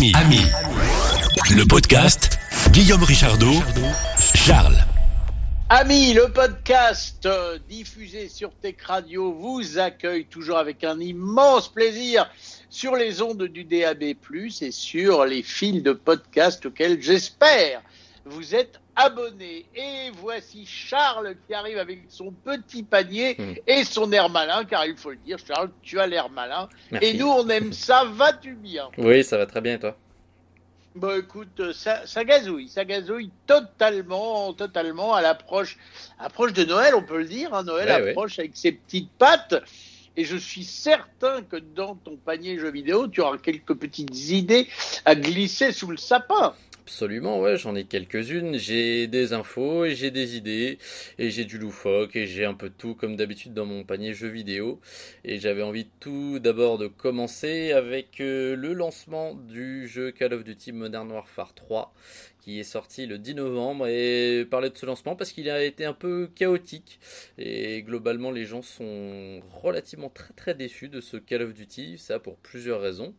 Ami, le podcast Guillaume Richardot, Charles. Ami, le podcast euh, diffusé sur Tech Radio vous accueille toujours avec un immense plaisir sur les ondes du DAB+, et sur les fils de podcast auxquels j'espère vous êtes abonnés. Et voici Charles qui arrive avec son petit panier Hmm. et son air malin, car il faut le dire, Charles, tu as l'air malin. Merci. Et nous, on aime ça, vas-tu bien? Oui, ça va très bien et toi? Bon, écoute, euh, ça, ça gazouille, ça gazouille totalement, totalement à l'approche, approche de Noël, on peut le dire. Hein, Noël Ouais, ouais. approche avec ses petites pattes. Et je suis certain que dans ton panier jeux vidéo, tu auras quelques petites idées à glisser sous le sapin. Absolument, ouais, j'en ai quelques-unes. J'ai des infos, et j'ai des idées, et j'ai du loufoque, et j'ai un peu tout comme d'habitude dans mon panier jeux vidéo. Et j'avais envie tout d'abord de commencer avec euh, le lancement du jeu Call of Duty Modern Warfare 3 qui est sorti le 10 novembre et parler de ce lancement parce qu'il a été un peu chaotique et globalement les gens sont relativement très très déçus de ce Call of Duty, ça pour plusieurs raisons.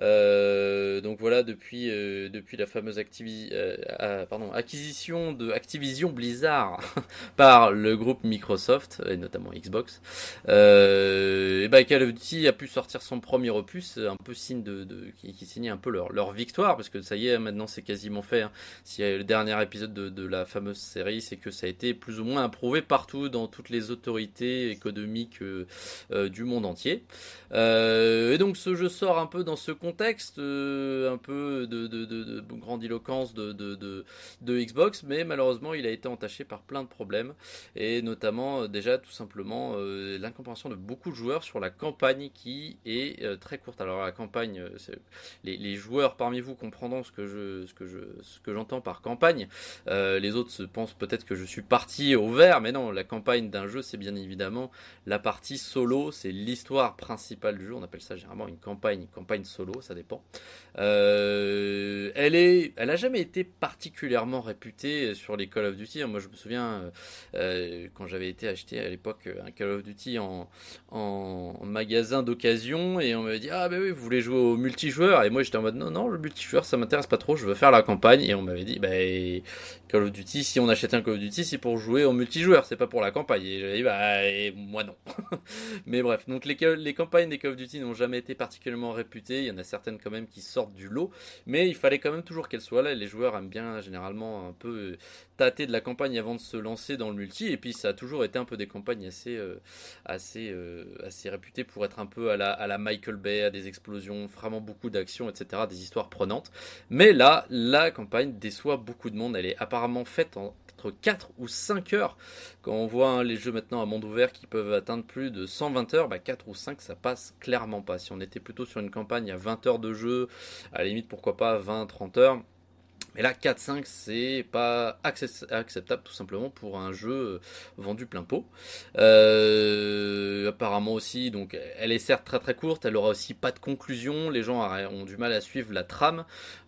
Euh, donc voilà, depuis, euh, depuis la fameuse euh, ah, pardon, acquisition de Activision Blizzard par le groupe Microsoft et notamment Xbox, euh, et ben Call of Duty a pu sortir son premier opus, un peu signe de, qui, qui signait un peu leur, leur victoire parce que ça y est, maintenant c'est quasiment fait. hein. Si euh, le dernier épisode de, la fameuse série, c'est que ça a été plus ou moins approuvé partout dans toutes les autorités économiques euh, euh, du monde entier. Euh, et donc ce jeu sort un peu dans ce contexte, euh, un peu de, de de, Xbox, mais malheureusement il a été entaché par plein de problèmes, et notamment euh, déjà tout simplement euh, l'incompréhension de beaucoup de joueurs sur la campagne qui est euh, très courte. Alors la campagne, les, les joueurs parmi vous comprendront ce que je ce que je ce que j'entends par campagne. Les autres se pensent peut-être que je suis parti au vert, mais non, la campagne d'un jeu c'est bien évidemment la partie solo, c'est l'histoire principale du jeu. On appelle ça généralement une campagne, une campagne solo, ça dépend. Elle est, elle a jamais été particulièrement réputée sur les Call of Duty. Moi, je me souviens euh, euh, quand j'avais été acheter à l'époque un Call of Duty en, en magasin d'occasion et on m'avait dit ah ben oui, vous voulez jouer au multijoueur? Et moi j'étais en mode non non le multijoueur ça m'intéresse pas trop, je veux faire la campagne et on m'avait dit ben Call of Duty si on achète un Call of Duty c'est pour jouer au multijoueur, c'est pas pour la campagne et j'avais dit bah moi non. Mais bref, donc les, les campagnes des Call of Duty n'ont jamais été particulièrement réputées. Il y en a certaines quand même qui sortent du lot, mais il fallait quand même toujours qu'elles soient Les joueurs aiment bien généralement un peu euh, tâter de la campagne avant de se lancer dans le multi. Et puis ça a toujours été un peu des campagnes assez, euh, euh, réputées pour être un peu à la, Michael Bay, à des explosions, vraiment beaucoup d'action, etc., des histoires prenantes. Mais là, la campagne déçoit beaucoup de monde. Elle est apparemment faite en entre 4 ou 5 heures quand on voit hein, les jeux maintenant à monde ouvert qui peuvent atteindre plus de 120 heures, bah 4 ou 5 ça passe clairement pas. Si on était plutôt sur une campagne à 20 heures de jeu, à la limite pourquoi pas 20-30 heures. Mais là 4-5 c'est pas acceptable tout simplement pour un jeu euh, vendu plein pot. Euh, apparemment aussi, donc elle est certes très très courte, elle aura aussi pas de conclusion, les gens ont du mal à suivre la trame.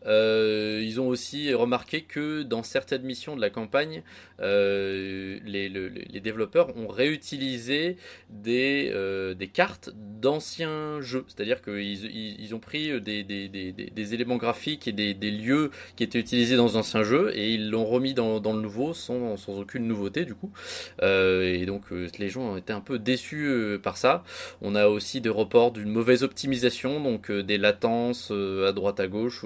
Euh, ils ont aussi remarqué que dans certaines missions de la campagne, les, le- les développeurs ont réutilisé des, cartes d'anciens jeux. C'est-à-dire qu'ils ils, ont pris des, éléments graphiques et des lieux qui étaient utilisés dans d'anciens jeux et ils l'ont remis dans, le nouveau sans, aucune nouveauté du coup. Euh, et donc euh, les gens ont été un peu déçus euh, par ça. On a aussi des reports d'une mauvaise optimisation, donc des latences à droite à gauche.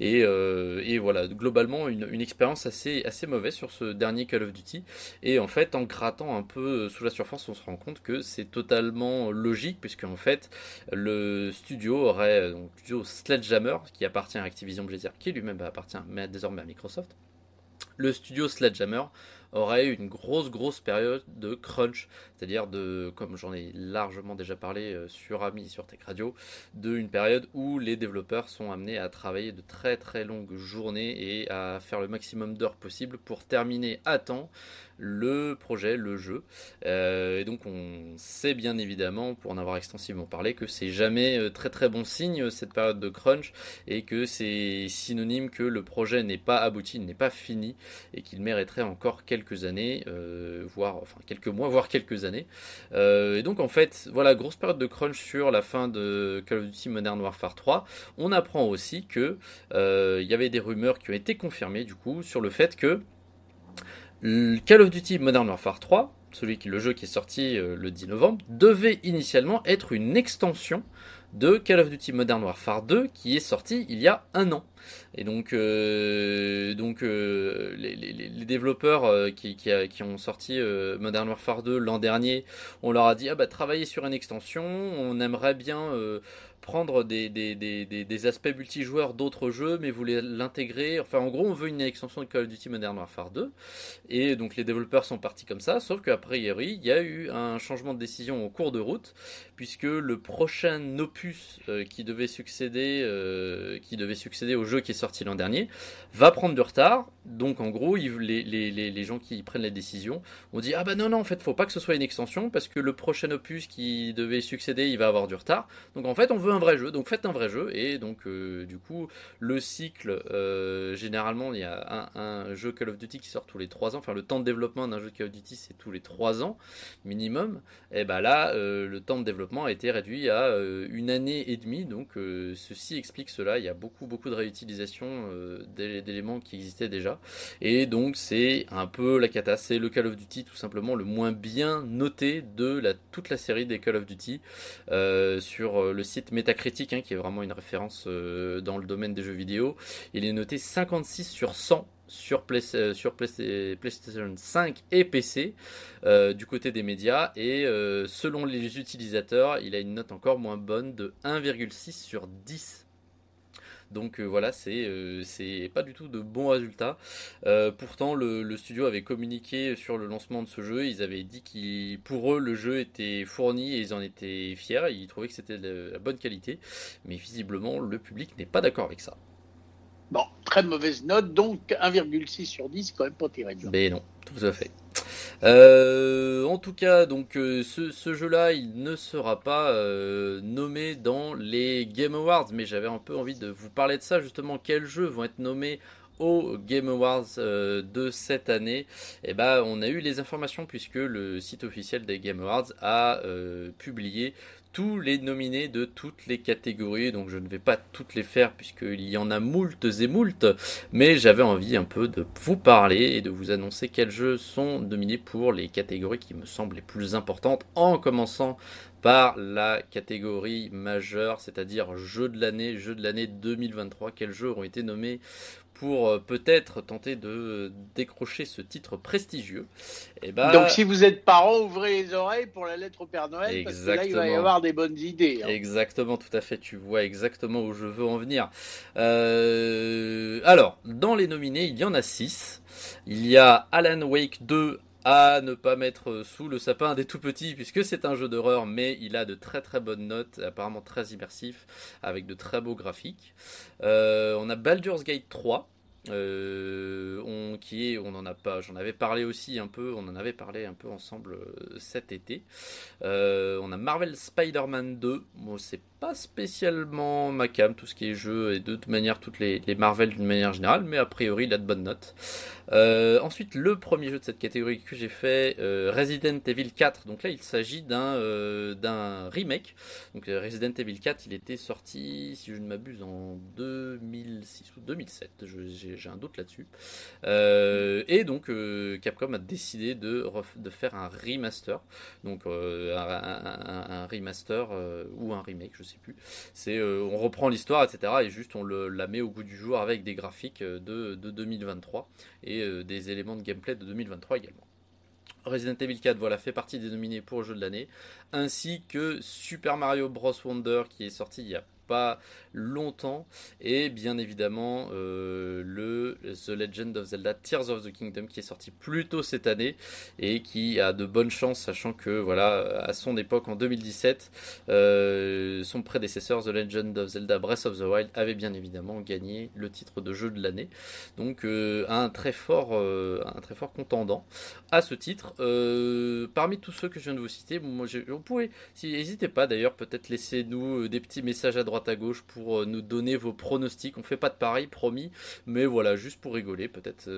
et, et voilà, globalement, une, expérience assez, assez mauvaise sur ce dernier Call of Duty. Et en fait, en grattant un peu sous la surface, on se rend compte que c'est totalement logique, puisque en fait, le studio aurait, donc studio Sledgehammer, qui appartient à Activision Blizzard, qui lui-même appartient mais désormais à Microsoft, le studio Sledgehammer aurait eu une grosse grosse période de crunch, c'est-à-dire de, comme j'en ai largement déjà parlé euh, sur Ami, sur Tech Radio, de une période où les développeurs sont amenés à travailler de très très longues journées et à faire le maximum d'heures possible pour terminer à temps le projet, le jeu. Euh, et donc on sait bien évidemment, pour en avoir extensivement parlé, que c'est jamais euh, très très bon signe cette période de crunch et que c'est synonyme que le projet n'est pas abouti, n'est pas fini et qu'il mériterait encore quelques quelques années, voire enfin quelques mois, voire quelques années. et donc en fait, voilà, grosse période de crunch sur la fin de Call of Duty Modern Warfare 3. On apprend aussi que il y avait des rumeurs qui ont été confirmées du coup sur le fait que Call of Duty Modern Warfare 3, celui qui le jeu qui est sorti le 10 novembre, devait initialement être une extension de Call of Duty Modern Warfare 2 qui est sorti il y a un an. Et donc, euh, donc euh, les, développeurs euh, qui, qui, ont sorti Modern Warfare 2 l'an dernier, on leur a dit ah bah travaillez sur une extension, on aimerait bien prendre des, des, des, aspects multijoueurs d'autres jeux, mais voulez l'intégrer. Enfin, en gros, on veut une extension de Call of Duty Modern Warfare 2. Et donc, les développeurs sont partis comme ça, sauf qu'à priori, il y a eu un changement de décision au cours de route, puisque le prochain opus qui devait succéder, qui devait succéder au jeu qui est sorti l'an dernier, va prendre du retard. Donc, en gros, les, gens qui prennent les décisions ont dit ah bah non non, en fait, faut pas que ce soit une extension parce que le prochain opus qui devait succéder, il va avoir du retard. Donc, en fait, on veut un vrai jeu. Donc faites un vrai jeu. Et donc euh, du coup, le cycle, euh, généralement, il y a un, jeu Call of Duty qui sort tous les 3 ans. Enfin, le temps de développement d'un jeu Call of Duty, c'est tous les 3 ans minimum. Et ben là, euh, le temps de développement a été réduit à une année et demie. Donc ceci explique cela. Il y a beaucoup, beaucoup de réutilisation d'éléments qui existaient déjà. Et donc c'est un peu la cata. C'est le Call of Duty tout simplement le moins bien noté de toute la série des Call of Duty sur le site Metacritic, hein, qui est vraiment une référence euh, dans le domaine des jeux vidéo. Il est noté 56 sur 100 sur, euh, PlayStation 5 et PC euh, du côté des médias et selon les utilisateurs il a une note encore moins bonne de 1,6 sur 10 donc euh, voilà, euh, c'est pas du tout de bons résultats. Euh, pourtant, le, studio avait communiqué sur le lancement de ce jeu. Ils avaient dit que pour eux, le jeu était fourni et ils en étaient fiers. Ils trouvaient que c'était de la bonne qualité. Mais visiblement, le public n'est pas d'accord avec ça. Bon, très mauvaise note, donc 1,6 sur 10, quand même pas terrible. Mais non, tout à fait. Euh, en tout cas, donc euh, ce, jeu-là, il ne sera pas euh, nommé dans les Game Awards, mais j'avais un peu envie de vous parler de ça justement. Quels jeux vont être nommés aux Game Awards de cette année, eh ben, on a eu les informations puisque le site officiel des Game Awards a publié tous les nominés de toutes les catégories, donc je ne vais pas toutes les faire puisqu'il y en a moultes et moultes, mais j'avais envie un peu de vous parler et de vous annoncer quels jeux sont nominés pour les catégories qui me semblent les plus importantes, en commençant par la catégorie majeure, c'est-à-dire jeu de l'année, jeu de l'année 2023, quels jeux ont été nommés pour euh, peut-être tenter de décrocher ce titre prestigieux. Et eh bah, ben, Donc si vous êtes parent, ouvrez les oreilles pour la lettre au Père Noël, parce que là il va y avoir des bonnes idées. Hein. Exactement, tout à fait, tu vois exactement où je veux en venir. Euh, alors, dans les nominés, il y en a 6. Il y a Alan Wake 2 à ne pas mettre sous le sapin des tout petits puisque c'est un jeu d'horreur mais il a de très très bonnes notes apparemment très immersif avec de très beaux graphiques euh, on a Baldur's Gate 3 euh, on, qui est, on en a pas, j'en avais parlé aussi un peu, on en avait parlé un peu ensemble euh, cet été. on a Marvel Spider-Man 2, bon, c'est pas spécialement ma cam, tout ce qui est jeu et de toute manière toutes les, Marvel d'une manière générale, mais a priori il a de bonnes notes. Euh, ensuite, le premier jeu de cette catégorie que j'ai fait, euh, Resident Evil 4. Donc là, il s'agit d'un euh, d'un remake. Donc Resident Evil 4, il était sorti, si je ne m'abuse, en 2006 ou 2007. J'ai un doute là-dessus. et donc Capcom a décidé de, de faire un remaster. Donc un, un, remaster ou un remake, je sais plus. C'est on reprend l'histoire, etc. Et juste on le, la met au goût du jour avec des graphiques de, de 2023 et euh, des éléments de gameplay de 2023 également. Resident Evil 4 voilà, fait partie des nominés pour jeu de l'année, ainsi que Super Mario Bros. Wonder qui est sorti il y a pas longtemps. Et bien évidemment, euh, le The Legend of Zelda Tears of the Kingdom qui est sorti plus tôt cette année et qui a de bonnes chances, sachant que voilà, à son époque en 2017, euh, son prédécesseur The Legend of Zelda Breath of the Wild avait bien évidemment gagné le titre de jeu de l'année. Donc euh, un très fort, un très fort contendant à ce titre. parmi tous ceux que je viens de vous citer, moi, vous pouvez, si, n'hésitez pas d'ailleurs, peut-être laisser nous des petits messages à droite à gauche pour nous donner vos pronostics. On fait pas de pareil, promis, mais voilà, juste pour rigoler peut-être.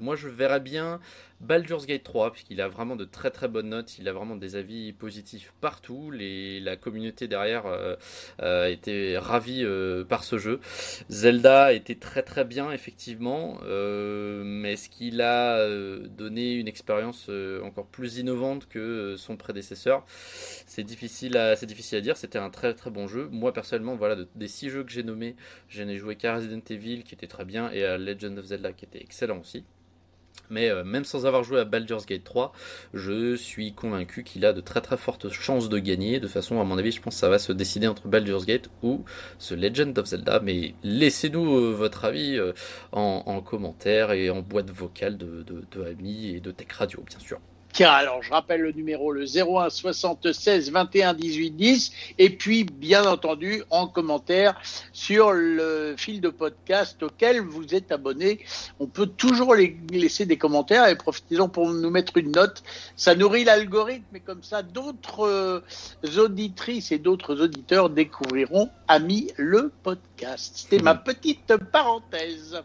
moi je verrais bien Baldur's Gate 3, puisqu'il a vraiment de très très bonnes notes, il a vraiment des avis positifs partout, la communauté derrière euh, euh était ravie euh, par ce jeu. Zelda était très très bien effectivement, mais est-ce qu'il a donné une expérience encore plus innovante que son prédécesseur? C'est difficile, à, c'est difficile à dire, c'était un très très bon jeu. Moi personnellement, voilà, des six jeux que j'ai nommés, je n'ai joué qu'à Resident Evil qui était très bien et à Legend of Zelda qui était excellent aussi. Mais euh, même sans avoir joué à Baldur's Gate 3, je suis convaincu qu'il a de très très fortes chances de gagner. De façon, à mon avis, je pense que ça va se décider entre Baldur's Gate ou ce Legend of Zelda. Mais laissez-nous euh, votre avis euh, en, commentaire et en boîte vocale de, de amis et de Tech Radio, bien sûr. Alors je rappelle le numéro, le 01 76 21 18 10, et puis bien entendu en commentaire sur le fil de podcast auquel vous êtes abonné. On peut toujours laisser des commentaires et profitez-en pour nous mettre une note. Ça nourrit l'algorithme et comme ça d'autres euh, auditrices et d'autres auditeurs découvriront Ami le podcast. C'était ma petite parenthèse.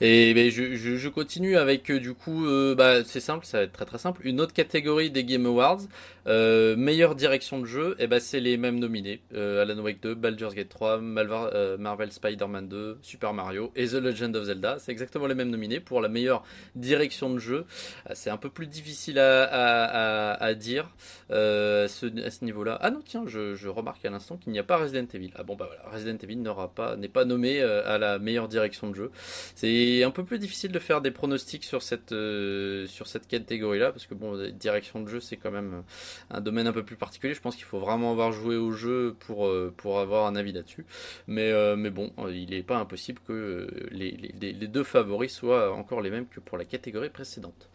Et ben, je, je, continue avec euh, du coup, euh, bah, c'est simple, ça va être très très simple. Une autre catégorie des Game Awards, euh, meilleure direction de jeu, et eh ben c'est les mêmes nominés. Alan Wake 2, Baldur's Gate 3, euh, Marvel Spider-Man 2, Super Mario et The Legend of Zelda. C'est exactement les mêmes nominés pour la meilleure direction de jeu. C'est un peu plus difficile à, à, dire à ce, niveau-là. Ah non, tiens, je, je remarque à l'instant qu'il n'y a pas Resident Evil. Ah bon, bah voilà, Resident Evil n'aura n'est pas nommé à la meilleure direction de jeu. C'est un peu plus difficile de faire des pronostics sur cette, sur cette catégorie-là parce que bon, direction de jeu, c'est quand même un domaine un peu plus particulier. Je pense qu'il faut vraiment avoir joué au jeu pour, euh, pour avoir un avis là-dessus. Mais, euh, mais bon, euh, il n'est pas impossible que les, les, deux favoris soient encore les mêmes que pour la catégorie précédente.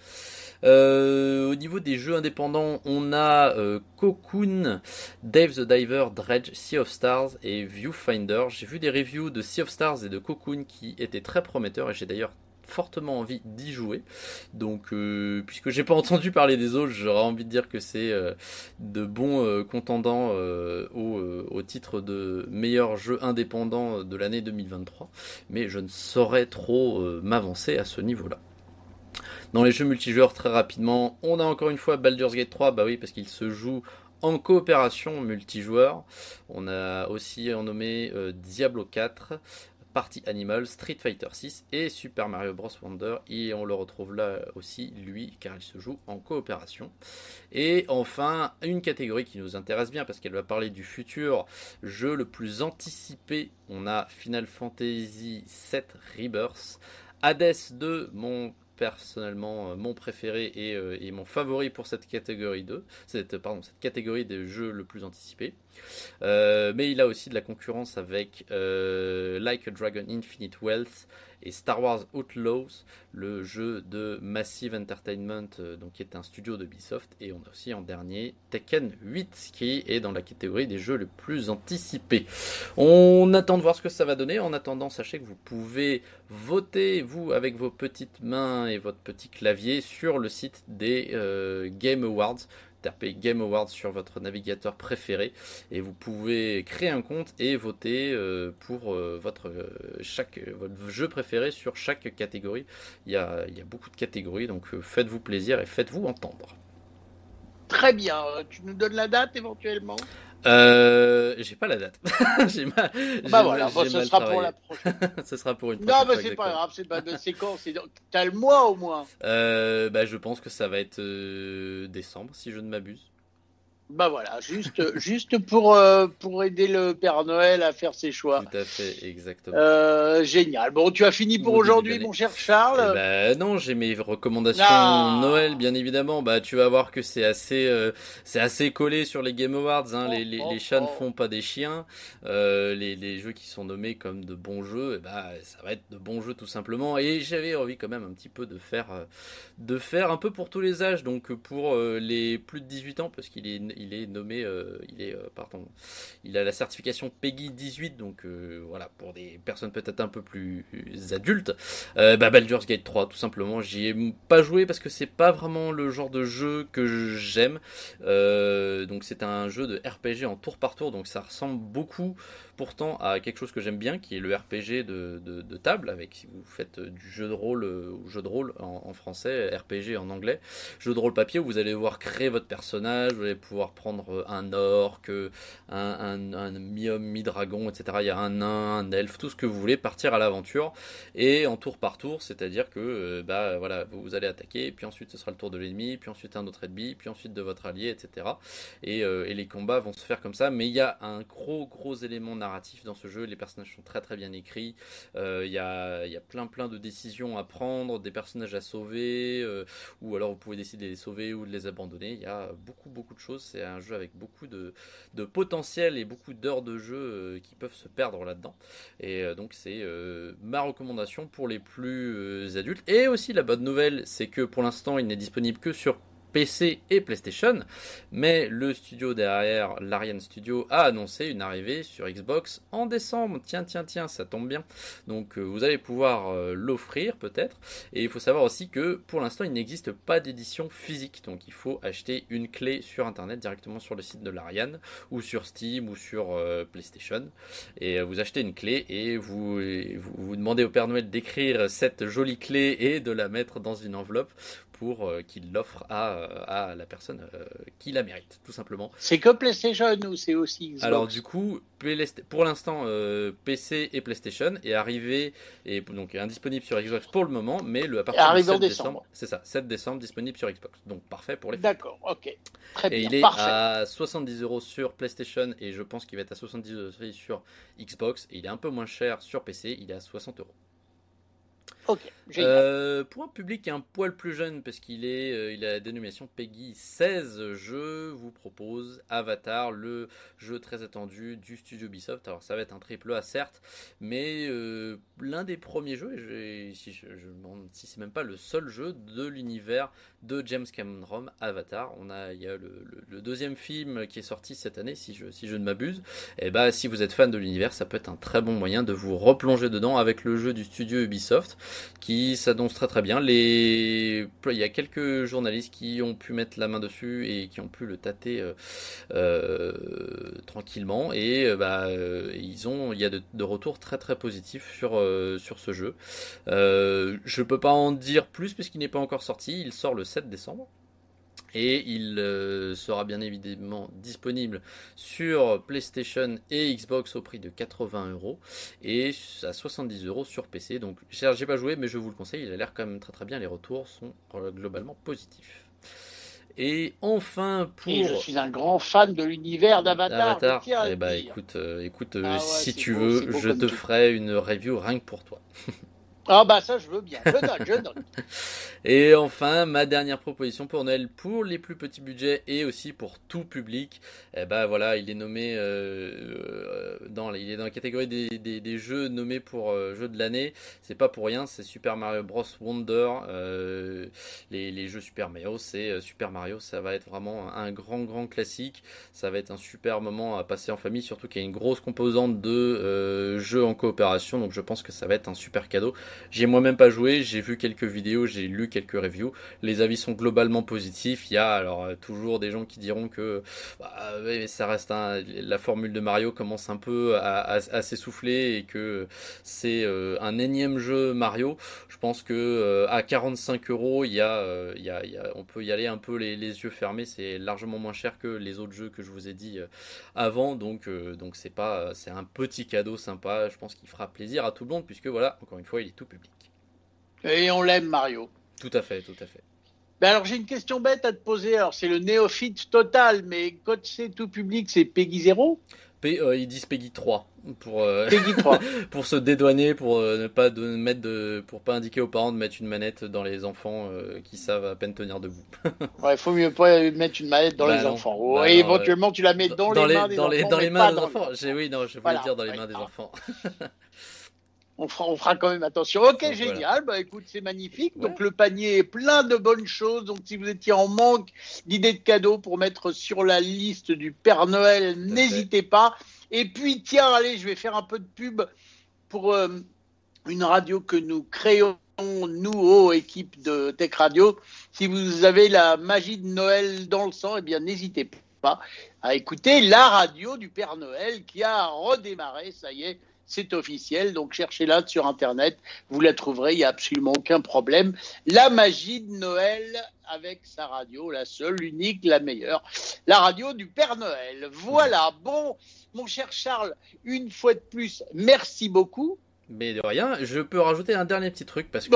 Au niveau des jeux indépendants, on a Cocoon, Dave the Diver, Dredge, Sea of Stars et Viewfinder. J'ai vu des reviews de Sea of Stars et de Cocoon qui étaient très prometteurs et j'ai d'ailleurs fortement envie d'y jouer. Donc, euh, puisque j'ai pas entendu parler des autres, j'aurais envie de dire que c'est euh, de bons euh, contendants au, au, titre de meilleur jeu indépendant de l'année 2023. Mais je ne saurais trop m'avancer à ce niveau-là. Dans les jeux multijoueurs, très rapidement, on a encore une fois Baldur's Gate 3, bah oui, parce qu'il se joue en coopération multijoueur. On a aussi nommé Diablo 4, Party Animal, Street Fighter 6 et Super Mario Bros. Wonder. Et on le retrouve là aussi, lui, car il se joue en coopération. Et enfin, une catégorie qui nous intéresse bien parce qu'elle va parler du futur jeu le plus anticipé. On a Final Fantasy VII Rebirth. Hades 2, mon personnellement euh, mon préféré euh, et, mon favori pour cette catégorie 2, cette, pardon, cette catégorie des jeux le plus anticipés. Euh, mais il a aussi de la concurrence avec Like a Dragon Infinite Wealth et Star Wars Outlaws, le jeu de Massive Entertainment, euh, qui est un studio de Ubisoft, et on a aussi en dernier Tekken 8, qui est dans la catégorie des jeux les plus anticipés. On attend de voir ce que ça va donner. En attendant, sachez que vous pouvez voter, vous, avec vos petites mains et votre petit clavier, sur le site des euh, Game Awards tapez Game Awards sur votre navigateur préféré et vous pouvez créer un compte et voter euh, pour euh, votre, euh, chaque, votre jeu préféré sur chaque catégorie. Il y a, il y a beaucoup de catégories, donc faites-vous plaisir et faites-vous entendre. Très bien, tu nous donnes la date éventuellement? Euh, j'ai pas la date. j'ai ma... Bah voilà, bon, ce sera pour la prochaine. ce sera pour une prochaine. Non, mais c'est pas grave, c'est pas quand T'as le mois au moins. Euh, bah, je pense que ça va être euh, décembre, si je ne m'abuse. Bah voilà, juste, juste pour, euh, pour aider le Père Noël à faire ses choix. Tout à fait, exactement. Euh, génial. Bon, tu as fini pour aujourd'hui, mon cher Charles Bah non, j'ai mes recommandations ah. Noël, bien évidemment. Bah tu vas voir que c'est assez, euh, c'est assez collé sur les Game Awards. Hein. les, les, les, chats ne font pas des chiens. les, les jeux qui sont nommés comme de bons jeux, et eh bah ça va être de bons jeux tout simplement. Et j'avais envie quand même un petit peu de faire, de faire un peu pour tous les âges. Donc pour les plus de 18 ans, parce qu'il est il est nommé, euh, il est, euh, pardon, il a la certification PEGI 18, donc euh, voilà, pour des personnes peut-être un peu plus adultes. bah, Baldur's Gate 3, tout simplement, j'y ai pas joué parce que c'est pas vraiment le genre de jeu que j'aime. donc c'est un jeu de RPG en tour par tour, donc ça ressemble beaucoup pourtant à quelque chose que j'aime bien, qui est le RPG de, table, avec si vous faites du jeu de rôle ou jeu de rôle en, français, RPG en anglais, jeu de rôle papier où vous allez voir créer votre personnage, vous allez pouvoir prendre un orc, un, mi-homme, mi-dragon, etc. Il y a un nain, un elfe, tout ce que vous voulez, partir à l'aventure et en tour par tour, c'est-à-dire que bah voilà, vous allez attaquer, puis ensuite ce sera le tour de l'ennemi, puis ensuite un autre ennemi, puis ensuite de votre allié, etc. Et, et les combats vont se faire comme ça, mais il y a un gros gros élément narratif dans ce jeu. Les personnages sont très très bien écrits. Euh, il y, a, y, a, plein plein de décisions à prendre, des personnages à sauver, euh, ou alors vous pouvez décider de les sauver ou de les abandonner. Il y a beaucoup beaucoup de choses. C'est un jeu avec beaucoup de, de potentiel et beaucoup d'heures de jeu euh, qui peuvent se perdre là-dedans. Et donc c'est ma recommandation pour les plus adultes. Et aussi la bonne nouvelle, c'est que pour l'instant il n'est disponible que sur PC et PlayStation, mais le studio derrière, l'Ariane Studio, a annoncé une arrivée sur Xbox en décembre. Tiens, tiens, tiens, ça tombe bien. Donc euh, vous allez pouvoir euh, l'offrir peut-être. Et il faut savoir aussi que pour l'instant, il n'existe pas d'édition physique. Donc il faut acheter une clé sur Internet directement sur le site de l'Ariane, ou sur Steam, ou sur euh, PlayStation. Et vous achetez une clé et vous, vous, vous demandez au Père Noël d'écrire cette jolie clé et de la mettre dans une enveloppe pour qu'il l'offre à, à, la personne euh, qui la mérite, tout simplement. C'est que PlayStation ou c'est aussi Xbox Alors du coup, pour l'instant, PC et PlayStation est arrivé et donc indisponible sur Xbox pour le moment, mais le à partir du 7 décembre, c'est ça, 7 décembre disponible sur Xbox. Donc parfait pour les. D'accord, ok, très bien. Et il est à 70 euros sur PlayStation et je pense qu'il va être à 70 euros sur Xbox et il est un peu moins cher sur PC, il est à 60 euros. Euh, pour un public un poil plus jeune, parce qu'il est, euh, il a la dénomination Peggy 16, je vous propose Avatar, le jeu très attendu du studio Ubisoft. Alors ça va être un triple A certes, mais euh, l'un des premiers jeux, et si je, je me demande si c'est même pas le seul jeu de l'univers de James Cameron, Avatar. On a, il y a le, deuxième film qui est sorti cette année, si je, si je ne m'abuse. Et eh bah ben, si vous êtes fan de l'univers, ça peut être un très bon moyen de vous replonger dedans avec le jeu du studio Ubisoft qui s'annonce très très bien. Il y a quelques journalistes qui ont pu mettre la main dessus et qui ont pu le tâter euh, euh, tranquillement et euh, bah, ils ont, il y a de, retours très très positifs sur, ce jeu. je peux pas en dire plus puisqu'il n'est pas encore sorti. Il sort le 7 décembre. Et il euh, sera bien évidemment disponible sur PlayStation et Xbox au prix de 80 euros et à 70 euros sur PC. Donc j'ai pas joué mais je vous le conseille, il a l'air quand même très très bien, les retours sont euh, globalement positifs. Et enfin pour... je suis un grand fan de l'univers d'Avatar. Avatar, eh bah, écoute, euh, écoute ah si tu veux, je te ferai une review rien que pour toi. Ah bah ça je veux bien, je donne, je donne. et enfin, ma dernière proposition pour Noël pour les plus petits budgets et aussi pour tout public. Eh bah voilà, il est nommé euh, euh, dans, il est dans la catégorie des, jeux nommés pour euh, jeu de l'année. C'est pas pour rien, c'est Super Mario Bros Wonder. les, les, jeux Super Mario, c'est Super Mario, ça va être vraiment un grand grand classique. Ça va être un super moment à passer en famille, surtout qu'il y a une grosse composante de jeux en coopération. Donc je pense que ça va être un super cadeau. J'ai moi-même pas joué, j'ai vu quelques vidéos, j'ai lu quelques reviews. Les avis sont globalement positifs. Il y a alors euh, toujours des gens qui diront que bah, ça reste un, la formule de Mario commence un peu à, s'essouffler et que c'est euh, un énième jeu Mario. Je pense que euh, à 45 euros, il y, a, il, y a, on peut y aller un peu les, les yeux fermés. C'est largement moins cher que les autres jeux que je vous ai dit avant. Donc donc c'est pas c'est un petit cadeau sympa. Je pense qu'il fera plaisir à tout le monde puisque voilà encore une fois il est public. Et on l'aime, Mario. Tout à fait, tout à fait. Ben alors j'ai une question bête à te poser. Alors c'est le néophyte total, mais quand c'est tout public, c'est Peggy 0 euh, Ils disent Peggy 3 pour euh, Peggy 3. pour se dédouaner, pour euh, ne pas de, mettre de, pour pas indiquer aux parents de mettre une manette dans les enfants qui savent à peine tenir debout. ouais, faut mieux pas mettre une manette dans bah les enfants. Bah éventuellement tu la mets dans, les, mains des dans enfants. Les, dans les mains des enfants. Oui, non, je voulais dire dans les mains des enfants on fera, quand même attention. Ok, génial. Bah écoute, c'est magnifique. Donc le panier est plein de bonnes choses. Donc si vous étiez en manque d'idées de cadeaux pour mettre sur la liste du Père Noël, n'hésitez pas. Et puis tiens, allez, je vais faire un peu de pub pour euh, une radio que nous créons nous, aux équipes de Tech Radio. Si vous avez la magie de Noël dans le sang, eh bien n'hésitez pas à écouter la radio du Père Noël qui a redémarré, ça y est, c'est officiel, donc cherchez-la sur Internet, vous la trouverez, il n'y a absolument aucun problème. La magie de Noël avec sa radio, la seule, l'unique, la meilleure, la radio du Père Noël. Voilà, bon, mon cher Charles, une fois de plus, merci beaucoup. Mais de rien, je peux rajouter un dernier petit truc parce que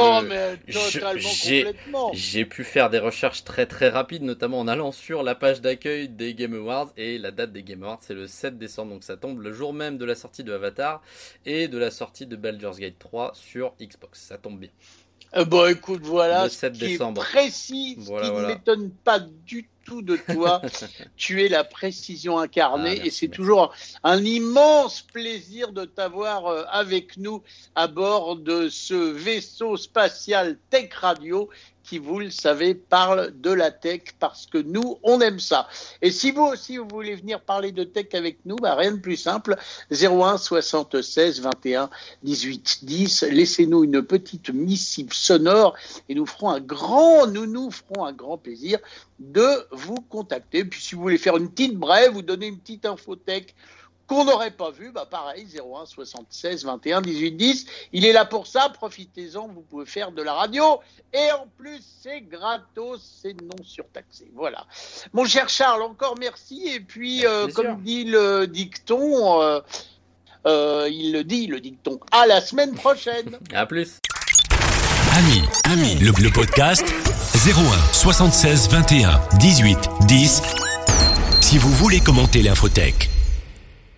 j'ai pu faire des recherches très très rapides, notamment en allant sur la page d'accueil des Game Awards et la date des Game Awards c'est le 7 décembre, donc ça tombe le jour même de la sortie de Avatar et de la sortie de Baldur's Gate 3 sur Xbox. Ça tombe bien. Euh, bon, écoute, voilà, le 7 décembre. précis, ce qui ne m'étonne pas du tout de toi. tu es la précision incarnée ah, et c'est toujours un immense plaisir de t'avoir euh, avec nous à bord de ce vaisseau spatial Tech Radio qui, vous le savez, parle de la tech parce que nous, on aime ça. Et si vous aussi, vous voulez venir parler de tech avec nous, bah, rien de plus simple. 01 76 21 18 10. Laissez-nous une petite missive sonore et nous ferons un grand, nous nous ferons un grand plaisir de vous contacter. Puis si vous voulez faire une petite brève, vous donner une petite infotech qu'on n'aurait pas vu, bah pareil, 01 76 21 18 10. Il est là pour ça, profitez-en, vous pouvez faire de la radio. Et en plus, c'est gratos, c'est non surtaxé. Voilà. Mon cher Charles, encore merci. Et puis, euh, comme dit le dicton, euh, euh, il le dit, le dicton, à la semaine prochaine. à plus. Ami, ami, le, le podcast 01 76 21 18 10. Si vous voulez commenter l'infotech